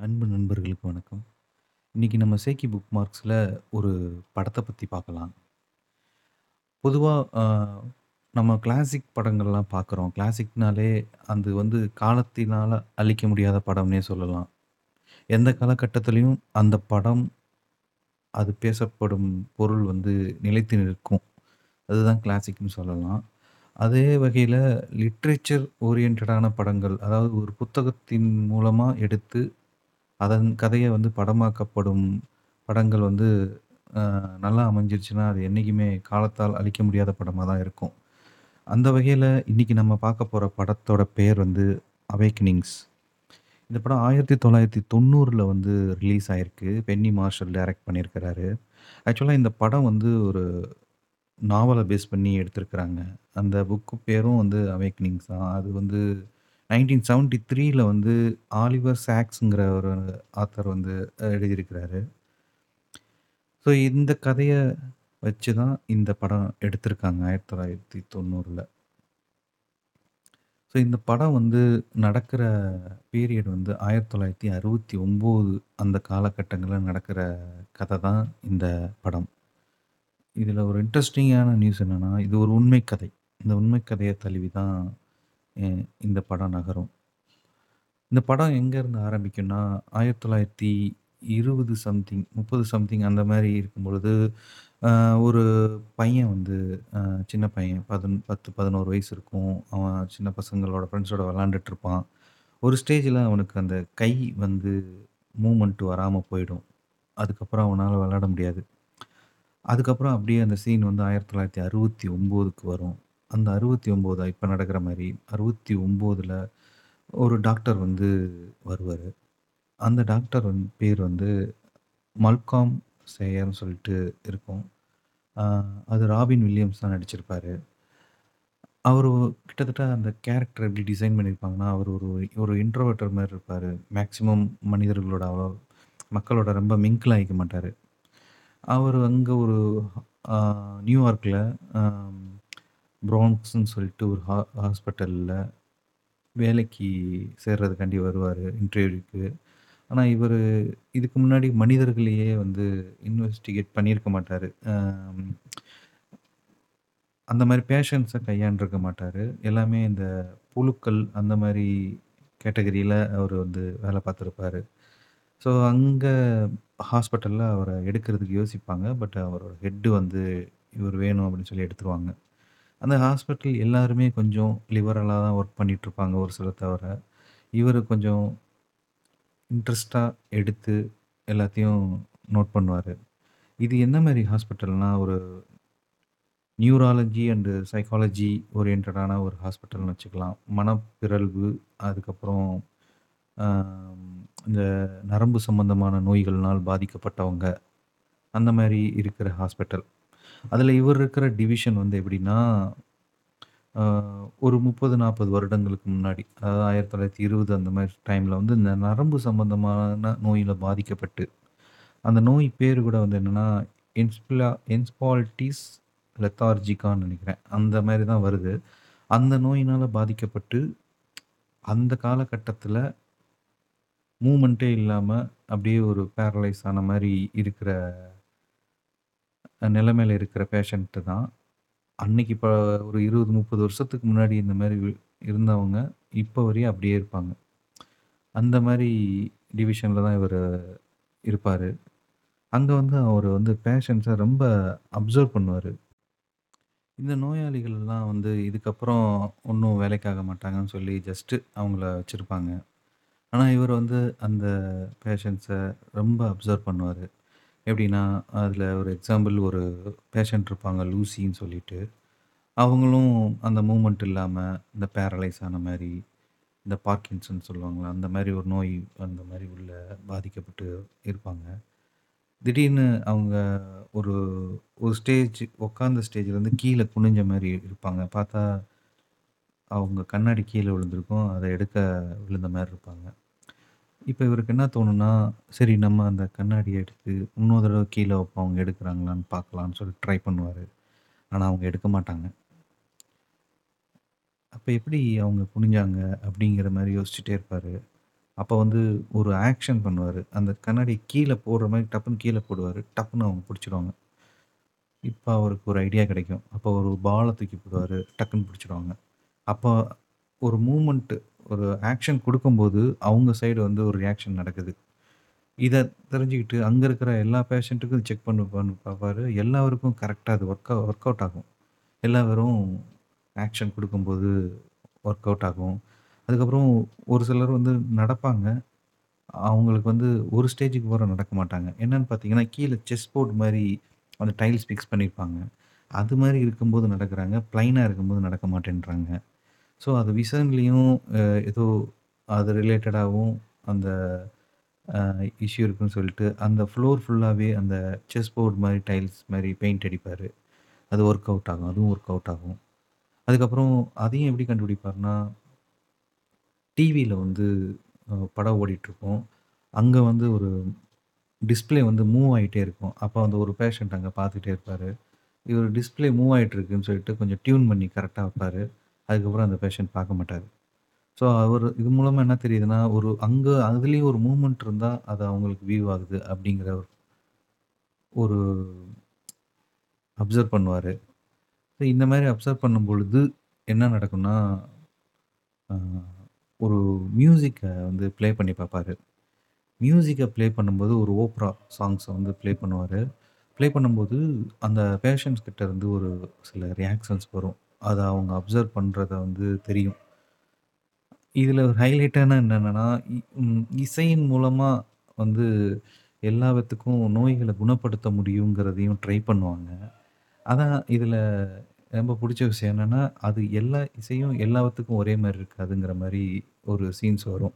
அன்பு நண்பர்களுக்கு வணக்கம். இன்னைக்கு நம்ம சேக்கி புக் மார்க்ஸில் ஒரு படத்தை பற்றி பார்க்கலாம். பொதுவாக நம்ம கிளாசிக் படங்கள்லாம் பார்க்குறோம். கிளாசிக்னாலே அது வந்து காலத்தினால் அழிக்க முடியாத படம்னே சொல்லலாம். எந்த காலகட்டத்துலேயும் அந்த படம், அது பேசப்படும் பொருள் வந்து நிலைத்து நிற்கும். அதுதான் கிளாசிக்னு சொல்லலாம். அதே வகையில் லிட்ரேச்சர் ஓரியன்டான படங்கள், அதாவது ஒரு புத்தகத்தின் மூலமாக எடுத்து, அதன் கதையை வந்து படமாக்கப்படும் படங்கள் வந்து அ நல்லா அமைஞ்சிருச்சுன்னா, அது என்னைக்குமே காலத்தால் அழிக்க முடியாத படமா தான் இருக்கும். அந்த வகையில இன்னைக்கு நம்ம பார்க்க போற படத்தோட பெயர் வந்து அவேக்கனிங்ஸ். இந்த படம் 1990ல வந்து ரிலீஸ் ஆயிருக்கு. பென்னி மார்ஷல் டைரக்ட் பண்ணியிருக்கிறாரு. ஆக்சுவலா இந்த படம் வந்து ஒரு நாவல பேஸ் பண்ணி எடுத்திருக்கிறாங்க. அந்த புக்கு பேரும் வந்து அவேக்கனிங்ஸ் தான். அது வந்து 1973ல வந்து ஆலிவர் சாக்ஸுங்கிற ஒரு ஆத்தர் வந்து எழுதியிருக்கிறாரு. ஸோ இந்த கதையை வச்சு தான் இந்த படம் எடுத்திருக்காங்க 1990ல. ஸோ இந்த படம் வந்து நடக்கிற பீரியட் வந்து 1969 அந்த காலகட்டங்களில் நடக்கிற கதை தான் இந்த படம். இதில் ஒரு இன்ட்ரெஸ்டிங்கான நியூஸ் என்னென்னா இது ஒரு உண்மை கதை. இந்த உண்மை கதையை தழுவி தான் இந்த படம் நகரும். இந்த படம் எங்கேருந்து ஆரம்பிக்கும்னா, 1920 சம்திங் 30 சம்திங் அந்த மாரி இருக்கும்பொழுது, அ ஒரு பையன் வந்து அ சின்ன பையன் பதின் 10, 11 வயசு இருக்கும். அவன் சின்ன பசங்களோட ஃப்ரெண்ட்ஸோட விளாண்டுட்ருப்பான் ஒரு ஸ்டேஜில் அவனுக்கு அந்த கை வந்து மூவ்மெண்ட் வராம போயிடும். அதுக்கப்புறம் அவனால விளையாட முடியாது. அதுக்கப்புறம் அப்படியே அந்த சீன் வந்து 1969க்கு வரும். அந்த அறுபத்தி ஒம்போதா இப்போ நடக்கிற மாரி 69ல ஒரு டாக்டர் வந்து வருவாரு. அந்த டாக்டர் வந் பேர் வந்து மல்காம் சேயர்ன்னு சொல்லிட்டு இருக்கும். அ அது ராபின் வில்லியம்ஸ் தான் நடிச்சிருப்பாரு. அவரு கிட்டத்தட்ட அந்த கேரக்டர் எப்படி டிசைன் பண்ணியிருப்பாங்கன்னா, அவர் ஒரு ஒரு இன்ட்ரோவேட்டர் மாரி இருப்பாரு. மேக்ஸிமம் மனிதர்களோட அவ்வளோ மக்களோட ரொம்ப மிங்கிள் ஆயிக்க மாட்டாரு. அவரு அங்க ஒரு அ நியூயார்க்ல ப்ரான்க்ஸ்ன்னு சொல்லிட்டு ஒரு ஹா ஹாஸ்பிட்டலில் வேலைக்கு சேர்றதுக்காண்டி வருவார் இன்டர்வியூக்கு. ஆனால் இவர் இதுக்கு முன்னாடி மனிதர்களையே வந்து இன்வெஸ்டிகேட் பண்ணியிருக்க மாட்டார் அந்த மாதிரி பேஷன்ஸை கையாண்டிருக்க மாட்டார் எல்லாமே இந்த புழுக்கள் அந்த மாதிரி கேட்டகரியில் அவர் வந்து வேலை பார்த்துருப்பாரு. ஸோ அங்கே ஹாஸ்பிட்டலில் அவரை எடுக்கிறதுக்கு யோசிப்பாங்க. பட் அவரோட ஹெட்டு வந்து இவர் வேணும் அப்படின்னு சொல்லி எடுத்துருவாங்க. அந்த ஹாஸ்பிட்டல் எல்லாருமே கொஞ்சம் லிபரலாக தான் ஒர்க் பண்ணிகிட்ருப்பாங்க ஒரு சில தவிர. இவரு கொஞ்சம் இன்ட்ரெஸ்டாக எடுத்து எல்லாத்தையும் நோட் பண்ணுவார் இது என்ன மாதிரி ஹாஸ்பிட்டல்னா, ஒரு நியூராலஜி அண்டு சைக்காலஜி ஓரியன்டான ஒரு ஹாஸ்பிட்டல்னு வச்சுக்கலாம். மனப்பிறழ்வு, அதுக்கப்புறம் இந்த நரம்பு சம்பந்தமான நோய்கள்னால் பாதிக்கப்பட்டவங்க, அந்த மாதிரி இருக்கிற ஹாஸ்பிட்டல். அதில் இவர் இருக்கிற டிவிஷன் வந்து எப்படின்னா, ஒரு 30, 40 வருடங்களுக்கு முன்னாடி, அதாவது 1920 அந்த மாதிரி டைமில் வந்து இந்த நரம்பு சம்பந்தமான நோயில் பாதிக்கப்பட்டு, அந்த நோய் பேர் கூட வந்து என்னென்னா என்ஸ்பிலா என்ஸ்பால்டிஸ் லெத்தார்ஜிக்கான்னு நினைக்கிறேன் அந்த மாதிரி தான் வருது. அந்த நோயினால் பாதிக்கப்பட்டு, அந்த காலகட்டத்தில் மூமெண்ட்டே இல்லாமல் அப்படியே ஒரு பேரலைஸ் ஆன மாதிரி இருக்கிற நிலைமையில் இருக்கிற பேஷண்ட்டு தான். அன்னைக்கு இப்போ ஒரு 20, 30 வருஷத்துக்கு முன்னாடி இந்த வி இருந்தவங்க, இப்போ வரையும் அப்படியே இருப்பாங்க. அந்த மாதிரி டிவிஷனில் தான் இவர் இருப்பார் அங்கே வந்து அவர் வந்து பேஷண்ட்ஸை ரொம்ப அப்சர்வ் பண்ணுவார் இந்த நோயாளிகள்லாம் வந்து இதுக்கப்புறம் ஒன்றும் வேலைக்காக மாட்டாங்கன்னு சொல்லி ஜஸ்ட்டு அவங்கள வச்சுருப்பாங்க ஆனால் இவர் வந்து அந்த பேஷண்ட்ஸை ரொம்ப அப்சர்வ் பண்ணுவார் எப்படின்னா, அதில் ஒரு எக்ஸாம்பிள் ஒரு பேஷண்ட் இருப்பாங்க லூசின்னு சொல்லிட்டு. அவங்களும் அந்த மூமெண்ட் இல்லாமல் இந்த பேரலைஸ் ஆன மாதிரி இந்த பார்க்கின்சன் சொல்லுவாங்களா அந்த மாதிரி ஒரு நோய் அந்த மாதிரி உள்ள பாதிக்கப்பட்டு இருப்பாங்க. திடீர்னு அவங்க ஒரு ஒரு ஸ்டேஜ் உட்காந்த ஸ்டேஜ்லேருந்து கீழே குனிஞ்ச மாதிரி இருப்பாங்க. பார்த்தா, அவங்க கண்ணாடி கீழே விழுந்திருக்கும். அதை எடுக்க விழுந்த மாதிரி இருப்பாங்க. இப்ப இவருக்கு என்ன தோணும்னா, சரி நம்ம அந்த கண்ணாடிய எடுத்து இன்னொரு தடவ கீழ வைப்போம். அவங்க எடுக்குறாங்களான்னு பார்க்கலான்னு சொல்லி ட்ரை பண்ணுவாரு. ஆனா அவங்க எடுக்க மாட்டாங்க. அப்ப எப்படி அவங்க குனிஞ்சாங்க? அப்படிங்கிற மாரி யோசிச்சுட்டே இருப்பாரு. அப்ப வந்து ஒரு ஆக்ஷன் பண்ணுவாரு. அந்த கண்ணாடிய கீழ போடுற மாரி டப்புன்னு கீழ போடுவாரு. டப்புன்னு அவங்க புடிச்சுருவாங்க. இப்ப அவருக்கு ஒரு ஐடியா கிடைக்கும். அப்ப ஒரு பால தூக்கி போடுவாரு. டக்குன்னு புடிச்சுருவாங்க. அப்ப ஒரு மூவ்மெண்ட் ஒரு ஆக்ஷன் கொடுக்கும்போது அவங்க சைடு வந்து ஒரு ரியாக்ஷன் நடக்குது. இதை தெரிஞ்சுக்கிட்டு அங்கே இருக்கிற எல்லா பேஷண்ட்டுக்கும் செக் பண்ணி பண்ணு பார்ப்பாரு. எல்லாருக்கும் கரெக்டாக அது ஒர்க் ஒர்க் அவுட் ஆகும். எல்லாரும் ஆக்ஷன் கொடுக்கும்போது ஒர்க் அவுட் ஆகும். அதுக்கப்புறம் ஒரு சிலர் வந்து நடப்பாங்க. அவங்களுக்கு வந்து ஒரு ஸ்டேஜுக்கு போகிற நடக்க மாட்டாங்க. என்னன்னு பார்த்தீங்கன்னா, கீழே செஸ் போர்ட் மாதிரி அந்த டைல்ஸ் ஃபிக்ஸ் பண்ணியிருப்பாங்க. அது மாதிரி இருக்கும்போது நடக்கிறாங்க ப்ளைனாக இருக்கும்போது நடக்க மாட்டேன்றாங்க. ஸோ அது விசன்லயும் ஏதோ அது ரிலேட்டடாகவும் அந்த இஷ்யூ இருக்குன்னு சொல்லிட்டு, அந்த ஃப்ளோர் ஃபுல்லாகவே அந்த செஸ் போர்ட் மாதிரி டைல்ஸ் மாதிரி பெயிண்ட் அடிப்பார் அது ஒர்க் அவுட் ஆகும். அதுவும் ஒர்க் அவுட் ஆகும். அதுக்கப்புறம் அதையும் எப்படி கண்டுபிடிப்பார்னா டிவியில் வந்து படம் ஓடிட்டுருக்கோம் அங்கே வந்து ஒரு டிஸ்பிளே வந்து மூவ் ஆகிட்டே இருக்கும். அப்போ அந்த ஒரு பேஷண்ட் அங்கே பார்த்துட்டே இருப்பார் இவர் டிஸ்ப்ளே மூவ் ஆகிட்டு இருக்குன்னு சொல்லிட்டு கொஞ்சம் டியூன் பண்ணி கரெக்டாக வைப்பார் அதுக்கப்புறம் அந்த பேஷண்ட் பார்க்க மாட்டாரு. ஸோ அவர் இது மூலமாக என்ன தெரியுதுன்னா, ஒரு அங்கே அதுலேயும் ஒரு மூமெண்ட் இருந்தால் அது அவங்களுக்கு வியூ ஆகுது அப்படிங்கிற ஒரு ஒரு அப்சர்வ் பண்ணுவார் ஸோ இந்த மாதிரி அப்சர்வ் பண்ணும்பொழுது என்ன நடக்கும்னா, ஒரு மியூசிக்கை வந்து ப்ளே பண்ணி பார்ப்பார் மியூசிக்கை ப்ளே பண்ணும்போது ஒரு ஓப்ரா சாங்ஸை வந்து ப்ளே பண்ணுவார் ப்ளே பண்ணும்போது அந்த பேஷண்ட்ஸ் கிட்ட இருந்து ஒரு சில ரியாக்ஷன்ஸ் வரும். அத அவங்க அப்சர்வ் பண்றத வந்து தெரியும். இதுல ஒரு ஹைலைட்டான என்னன்னா, இ ம் இசையின் மூலமா வந்து எல்லா விதத்துக்கும் நோய்கள குணப்படுத்த முடியுங்கிறதையும் ட்ரை பண்ணுவாங்க. ஆனா, இதுல ரொம்ப புடிச்ச விஷயம் என்னன்னா, அது எல்லா இசையும் எல்லாத்துக்கும் ஒரே மாரி இருக்காதுங்கிற மாரி ஒரு சீன்ஸ் வரும்.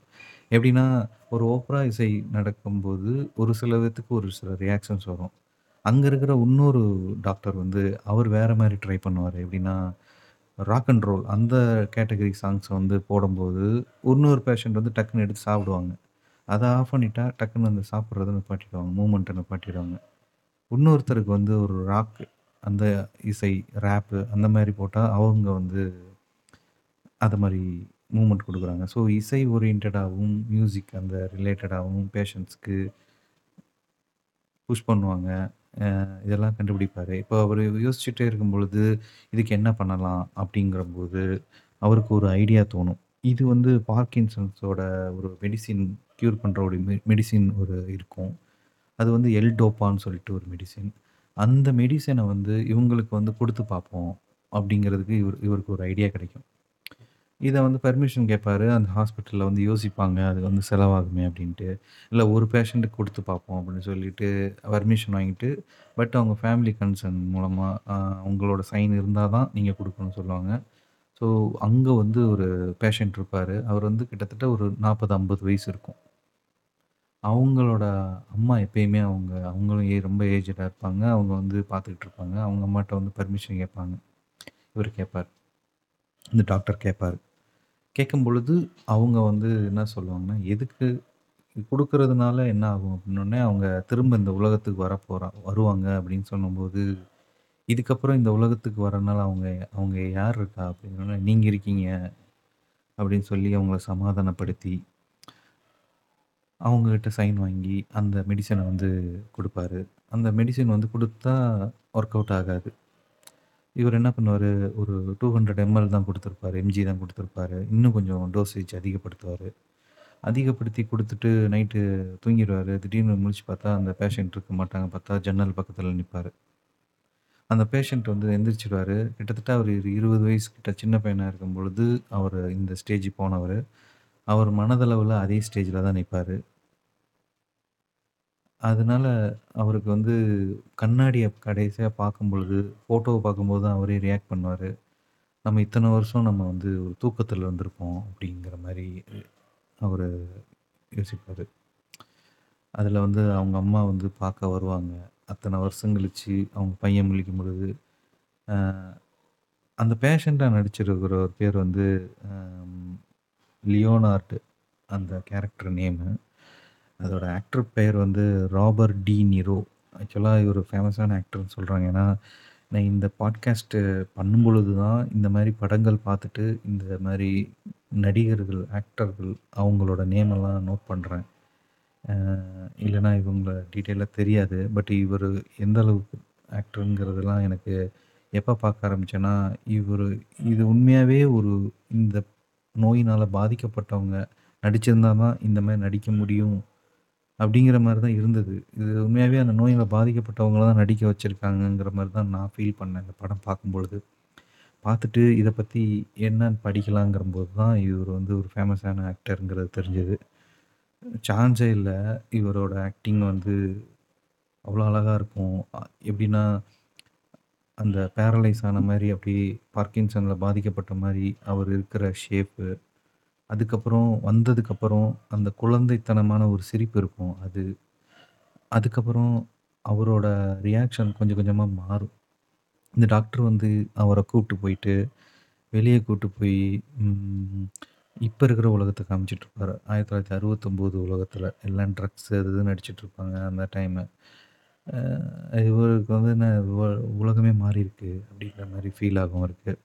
எப்படின்னா, ஒரு ஓப்ரா இசை நடக்கும்போது, ஒரு சில விதத்துக்கு ஒரு சில ரியாக்ஷன்ஸ் வரும். அங்க இருக்கிற இன்னொரு டாக்டர் வந்து, அவர் வேற மாரி ட்ரை பண்ணுவாரு. எப்படின்னா, ராக் அண்ட் ரோல் அந்த கேட்டகரி சாங்ஸை வந்து போடும்போது, இன்னொரு பேஷண்ட் வந்து டக்குன்னு எடுத்து சாப்பிடுவாங்க. அதை ஆஃப் பண்ணிட்டா, டக்குன்னு அந்த சாப்பிட்றத நிப்பாட்டிடுவாங்க. மூமெண்ட்டை நிப்பாட்டிடுவாங்க. இன்னொருத்தருக்கு வந்து ஒரு ராக் அந்த இசை, ரேப்பு அந்த மாதிரி போட்டால் அவங்க வந்து அது மாதிரி மூமெண்ட் கொடுக்குறாங்க ஸோ இசை ஓரியன்டாகவும் மியூசிக் அந்த ரிலேட்டடாகவும் பேஷண்ட்ஸ்க்கு புஷ் பண்ணுவாங்க. இதெல்லாம் கண்டுபிடிப்பாரு. இப்போ அவரு யோசிச்சுட்டே இருக்கும் பொழுது இதுக்கு என்ன பண்ணலாம்? அப்படிங்கிறபோது, அவருக்கு ஒரு ஐடியா தோணும். இது வந்து பார்க்கின்சன்ஸோட ஒரு மெடிசின் க்யூர் பண்ற ஒரு மெ மெடிசின் ஒரு இருக்கும். அது வந்து எல் டோப்பான்னு சொல்லிட்டு ஒரு மெடிசின். அந்த மெடிசின வந்து இவங்களுக்கு வந்து குடுத்து பார்ப்போம். அப்படிங்கிறதுக்கு இவரு இவருக்கு ஒரு ஐடியா கிடைக்கும். இதை வந்து பெர்மிஷன் கேட்பாரு. அந்த ஹாஸ்பிட்டலில் வந்து யோசிப்பாங்க. அது வந்து செலவாகுமே அப்படின்ட்டு. இல்லை ஒரு பேஷண்ட்டுக்கு கொடுத்து பார்ப்போம் அப்படின்னு சொல்லிட்டு பர்மிஷன் வாங்கிட்டு, பட் அவங்க ஃபேமிலி கன்சர்ன் மூலமாக அவங்களோட உங்களோட சைன் இருந்தால் தான் நீங்கள் கொடுக்கணும்னு சொல்லுவாங்க. ஸோ அங்கே வந்து ஒரு பேஷண்ட் இருப்பார் அவர் வந்து கிட்டத்தட்ட ஒரு 40, 50 வயசு இருக்கும். அவங்களோட அம்மா எப்பயுமே அவங்க அவங்களும் ஏ ரொம்ப ஏஜடாக இருப்பாங்க. அவங்க வந்து பார்த்துக்கிட்டு இருப்பாங்க. அவங்க அம்மாட்ட வந்து பர்மிஷன் கேட்பாங்க. இவர் கேட்பார் இந்த டாக்டர் கேட்பாரு. கேட்கும்பொழுது அவங்க வந்து என்ன சொல்லுவாங்கன்னா, "எதுக்கு குடுக்குறதுனால என்ன ஆகும்?" அப்படின்னோனே, அவங்க திரும்ப இந்த உலகத்துக்கு வரப்போறா வருவாங்க அப்படின்னு சொல்லும்போது, "இதுக்கப்புறம் இந்த உலகத்துக்கு வரனால அவங்க அவங்க யார் இருக்கா?" அப்படின்னோனே, "நீங்க இருக்கீங்க." அப்படின்னு சொல்லி அவங்கள சமாதானப்படுத்தி, அவங்ககிட்ட சைன் வாங்கி, அந்த மெடிசின வந்து குடுப்பாரு. அந்த மெடிசின் வந்து குடுத்தா ஒர்க் அவுட் ஆகாது. இவர் என்ன பண்ணுவார்? ஒரு 200 எம்எல் தான் கொடுத்துருப்பாரு. எம்ஜி தான் கொடுத்துருப்பாரு. இன்னும் கொஞ்சம் டோசேஜ் அதிகப்படுத்துவார். அதிகப்படுத்தி கொடுத்துட்டு நைட்டு தூங்கிடுவார். திடீர்னு முழிச்சு பார்த்தா, அந்த பேஷண்ட் இருக்க மாட்டாங்க. பார்த்தா ஜன்னல் பக்கத்தில் நிற்பார் அந்த பேஷண்ட் வந்து எந்திரிச்சிடுவார். கிட்டத்தட்ட அவர் இரு இருபது வயசு கிட்ட சின்ன இருக்கும் இருக்கும்பொழுது, அவர் இந்த ஸ்டேஜ் போனவர். அவர் மனதளவில் அதே ஸ்டேஜில் தான் நிற்பார் அதனால அவருக்கு வந்து கண்ணாடிய கடைசியா பார்க்கும்பொழுது, ஃபோட்டோவ பார்க்கும்போது தான் அவரே ரியாக்ட் பண்ணுவாரு. நம்ம இத்தனை வருஷம் நம்ம வந்து ஒரு தூக்கத்துல இருந்திருக்கோம் அப்படிங்கிற மாரி அவரு யோசிப்பாரு. அதுல வந்து அவங்க அம்மா வந்து பார்க்க வருவாங்க. அத்தனை வருஷம் கழிச்சு அவங்க பையன் முழிக்கும் பொழுது, அ அந்த பேஷண்ட்டா நடிச்சிருக்கிறவர் பேர் வந்து அம் லியோனார்ட் அந்த கேரக்டர் நேமு. அதோட ஆக்டர் பெயர் வந்து ராபர்ட் டி நிரோ. ஆக்சுவலாக இவர் ஃபேமஸான ஆக்டர்னு சொல்கிறாங்க ஏன்னா, நான் இந்த பாட்காஸ்ட்டு பண்ணும்பொழுது தான் இந்த மாதிரி படங்கள் பார்த்துட்டு, இந்த மாதிரி நடிகர்கள், ஆக்டர்கள் அவங்களோட நேமெல்லாம் நோட் பண்ணுறேன் இல்லைனா இவங்கள டீட்டெயிலாக தெரியாது. பட் இவர் எந்த அளவுக்கு ஆக்டருங்கிறதெல்லாம் எனக்கு எப்போ பார்க்க ஆரம்பிச்சேன்னா, இவர் இது உண்மையாகவே ஒரு இந்த நோயினால் பாதிக்கப்பட்டவங்க நடிச்சிருந்தால் தான் இந்த மாதிரி நடிக்க முடியும். அப்படிங்கிற மாதிரி தான் இருந்தது. இது உண்மையாவே அந்த நோயில பாதிக்கப்பட்டவங்கள தான் நடிக்க வச்சிருக்காங்கங்கிற மாதிரி தான் நான் ஃபீல் பண்ணேன் இந்த படம் பார்க்கும்பொழுது. பார்த்துட்டு இத பத்தி என்னன்னு படிக்கலாங்கிறபோது தான் இவரு வந்து ஒரு ஃபேமஸான ஆக்டர்ங்கிறது தெரிஞ்சது. சான்ஸே இல்ல. இவரோட ஆக்டிங் வந்து அவ்வளோ அழகா இருக்கும். அ எப்படின்னா, அந்த பேரலைஸ் ஆன மாரி அப்படியே பார்க்கின்சன்ல பாதிக்கப்பட்ட மாரி அவர் இருக்கிற ஷேப்பு. அதுக்கப்புறம் வந்ததுக்கப்புறம் அந்த குழந்தைத்தனமான ஒரு சிரிப்பு இருக்கும். அது. அதுக்கப்புறம் அவரோட ரியாக்ஷன் கொஞ்சம் கொஞ்சமாக மாறும். இந்த டாக்டர் வந்து அவரை கூப்பிட்டு போயிட்டு, வெளியே கூப்பிட்டு போய் இப்போ இருக்கிற உலகத்தை காமிச்சிட்ருப்பார் ஆயிரத்தி தொள்ளாயிரத்தி அறுபத்தொம்போது உலகத்தில் எல்லாம் ட்ரக்ஸ் அது இது நடிச்சிட்ருப்பாங்க அந்த டைமு. இவருக்கு வந்து என்ன உ உலகமே மாறியிருக்கு அப்படிங்கிற மாதிரி ஃபீல் ஆகும் இருக்குது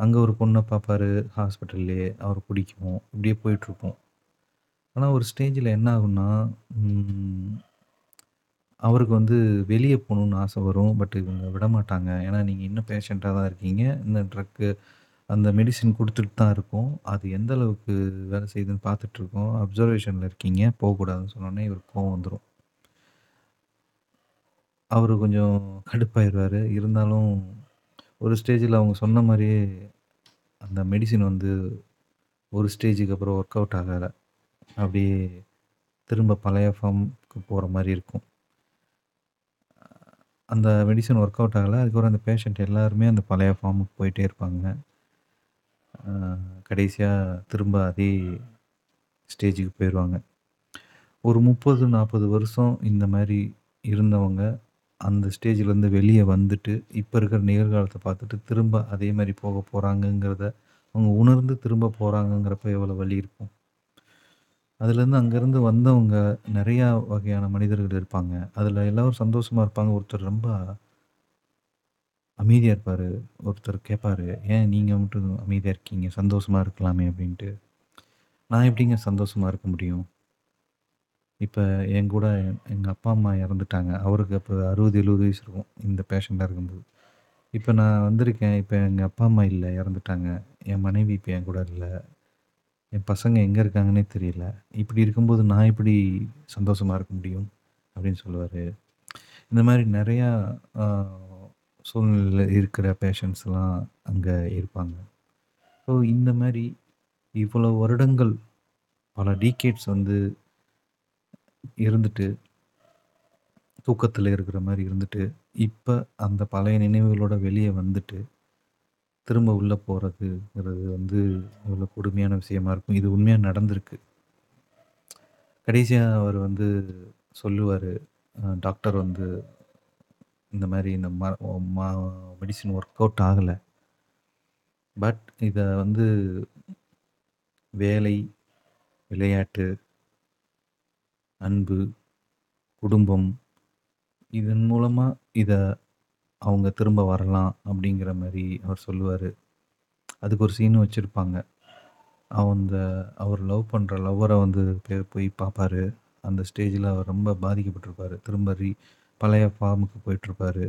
அங்கே ஒரு பொண்ணை பார்ப்பாரு ஹாஸ்பிட்டல்லே அவர் பிடிக்கும். இப்படியே போயிட்டுருப்போம் ஆனால் ஒரு ஸ்டேஜில் என்ன ஆகும்னா, அவருக்கு வந்து வெளியே போகணுன்னு ஆசை வரும். பட் இவங்க விடமாட்டாங்க. ஏன்னா நீங்கள் இன்னும் பேஷண்ட்டாக தான் இருக்கீங்க. இந்த ட்ரக்கு அந்த மெடிசின் கொடுத்துட்டு தான் இருக்கும் அது எந்த அளவுக்கு வேலை செய்யுதுன்னு பார்த்துட்ருக்கோம் அப்சர்வேஷனில் இருக்கீங்க. போகக்கூடாதுன்னு சொன்னோனே இவர் கோவம் வந்துடும் அவர் கொஞ்சம் கடுப்பாயிருவாரு. இருந்தாலும் ஒரு ஸ்டேஜில் அவங்க சொன்ன மாதிரியே அந்த மெடிசின் வந்து ஒரு ஸ்டேஜுக்கு அப்புறம் ஒர்க் அவுட் ஆகலை அப்படியே திரும்ப பழைய ஃபார்ம்க்கு போகிற மாதிரி இருக்கும். அந்த மெடிசன் ஒர்க் அவுட் ஆகலை அதுக்கப்புறம் அந்த பேஷண்ட் எல்லாருமே அந்த பழைய ஃபார்முக்கு போயிட்டே இருப்பாங்க. கடைசியாக திரும்ப அதே ஸ்டேஜுக்கு போயிடுவாங்க ஒரு 30, 40 வருஷம் இந்த மாதிரி இருந்தவங்க, அந்த ஸ்டேஜிலேருந்து வெளியே வந்துட்டு, இப்போ இருக்கிற நிகழ்காலத்தை பார்த்துட்டு திரும்ப அதே மாதிரி போக போகிறாங்கங்கிறத அவங்க உணர்ந்து திரும்ப போகிறாங்கங்கிறப்ப எவ்வளோ வலி இருக்கும். அதுலேருந்து அங்கேருந்து வந்தவங்க நிறையா வகையான மனிதர்கள் இருப்பாங்க. அதில் எல்லோரும் சந்தோஷமாக இருப்பாங்க. ஒருத்தர் ரொம்ப அமைதியாக இருப்பார் ஒருத்தர் கேட்பார் "ஏன் நீங்கள் மட்டும் அமைதியாக இருக்கீங்க? சந்தோஷமாக இருக்கலாமே" அப்படின்ட்டு. நான் எப்படிங்க சந்தோஷமா இருக்க முடியும்? இப்போ என் கூட எங்கள் அப்பா, அம்மா இறந்துட்டாங்க. அவருக்கு அப்போ அறுபது எழுபது வயசு இருக்கும். இந்த பேஷண்ட்டாக இருக்கும்போது. இப்போ நான் வந்திருக்கேன். இப்போ எங்கள் அப்பா, அம்மா இல்லை இறந்துட்டாங்க. என் மனைவி இப்போ என் கூட இல்லை என் பசங்க எங்கே இருக்காங்கன்னே தெரியல. இப்படி இருக்கும்போது நான் எப்படி சந்தோஷமா இருக்க முடியும்? அப்படின்னு சொல்லுவார் இந்த மாதிரி நிறையா சூழ்நிலையில் இருக்கிற பேஷண்ட்ஸ்லாம் அங்கே இருப்பாங்க. ஸோ இந்த மாதிரி இவ்வளோ வருடங்கள் பல டீகேட்ஸ் வந்து இருந்துட்டு தூக்கத்துல இருக்கிற மாரி இருந்துட்டு, இப்ப அந்த பழைய நினைவுகளோட வெளிய வந்துட்டு, திரும்ப உள்ள போறதுங்கிறது வந்து எவ்வளோ கொடுமையான விஷயமா இருக்கும். இது உண்மையா நடந்திருக்கு. கடைசியா அவரு வந்து சொல்லுவாரு. அ டாக்டர் வந்து இந்த மாரி இந்த ம ம மெடிசின் ஒர்க் அவுட் ஆகல. பட் இத வந்து வேலை, விளையாட்டு, அன்பு, குடும்பம் இதன் மூலமாக இதை அவங்க திரும்ப வரலாம் அப்படிங்கிற மாதிரி அவர் சொல்லுவார் அதுக்கு ஒரு சீன் வச்சுருப்பாங்க அந்த அவர் லவ் பண்ணுற லவ்வரை வந்து போய் பார்ப்பாரு. அந்த ஸ்டேஜில் அவர் ரொம்ப பாதிக்கப்பட்டிருப்பார் திரும்ப ரீ பழைய ஃபார்முக்கு போயிட்டுருப்பாரு.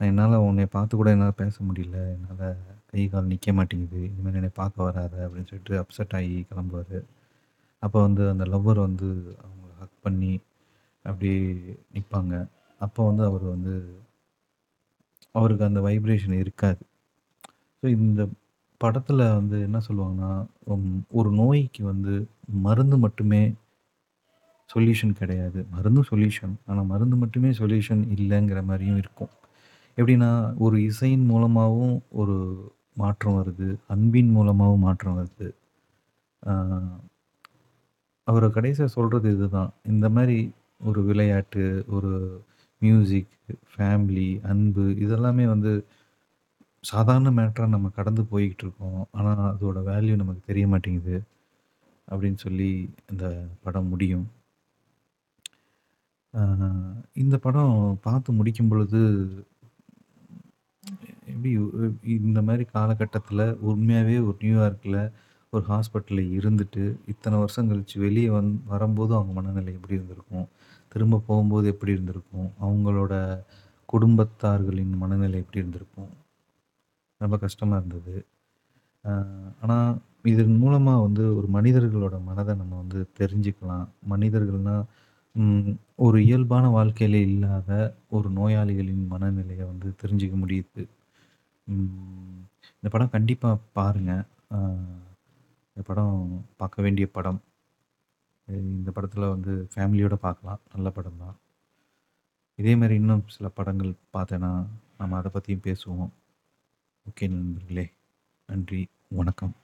நான் என்னால் உன்னை பார்த்து கூட என்னால் பேச முடியல. என்னால் கை, கால் நிற்க மாட்டேங்குது. இனிமேல் என்னை பார்க்க வராத அப்படின்னு சொல்லிட்டு அப்செட் ஆகி கிளம்புவார் அப்போ வந்து அந்த லவ்வர் வந்து அவங்க ஹக் பண்ணி அப்படியே நிற்பாங்க அப்போ வந்து அவர் வந்து அவருக்கு அந்த வைப்ரேஷன் இருக்காது. ஸோ இந்த படத்தில் வந்து என்ன சொல்லுவாங்கன்னா, ஒரு நோய்க்கு வந்து மருந்து மட்டுமே சொல்யூஷன் கிடையாது. மருந்தும் சொல்யூஷன். ஆனால் மருந்து மட்டுமே சொல்யூஷன் இல்லைங்கிற மாதிரியும் இருக்கும். எப்படின்னா, ஒரு இசையின் மூலமாகவும் ஒரு மாற்றம் வருது. அன்பின் மூலமாகவும் மாற்றம் வருது. ஆ அவரு கடைசியா சொல்றது இதுதான். இந்த மாரி ஒரு விளையாட்டு, ஒரு மியூசிக், ஃபேமிலி, அன்பு இதெல்லாமே வந்து சாதாரண மேட்டரா நம்ம கடந்து போய்கிட்டு இருக்கோம். ஆனா அதோட வேல்யூ நமக்கு தெரிய மாட்டேங்குது. அப்படின்னு சொல்லி இந்த படம் முடியும். ஆ இந்த படம் பார்த்து முடிக்கும் பொழுது எப்படி இந்த மாரி காலகட்டத்தில உண்மையாவே ஒரு நியூயார்க்ல ஒரு ஹாஸ்பிட்டலில் இருந்துட்டு, இத்தனை வருஷம் கழிச்சு வெளியே வந் வரும்போது அவங்க மனநிலை எப்படி இருந்திருக்கும்? திரும்ப போகும்போது எப்படி இருந்திருக்கும்? அவங்களோட குடும்பத்தார்களின் மனநிலை எப்படி இருந்திருக்கும்? ரொம்ப கஷ்டமாக இருந்தது. ஆனால் இதன் மூலமாக வந்து ஒரு மனிதர்களோட மனதை நம்ம வந்து தெரிஞ்சுக்கலாம். மனிதர்கள்னால் ஒரு இயல்பான வாழ்க்கையில் இல்லாத ஒரு நோயாளிகளின் மனநிலையை வந்து தெரிஞ்சுக்க முடியுது. இந்த படம் கண்டிப்பாக பாருங்கள் இந்த படம் பார்க்க வேண்டிய படம். இந்த படத்தில் வந்து ஃபேமிலியோடு பார்க்கலாம். நல்ல படம் தான். இதே மாதிரி இன்னும் சில படங்கள் பார்த்தேன்னா, நம்ம அதை பற்றியும் பேசுவோம். ஓகே நண்பர்களே! நன்றி. வணக்கம்.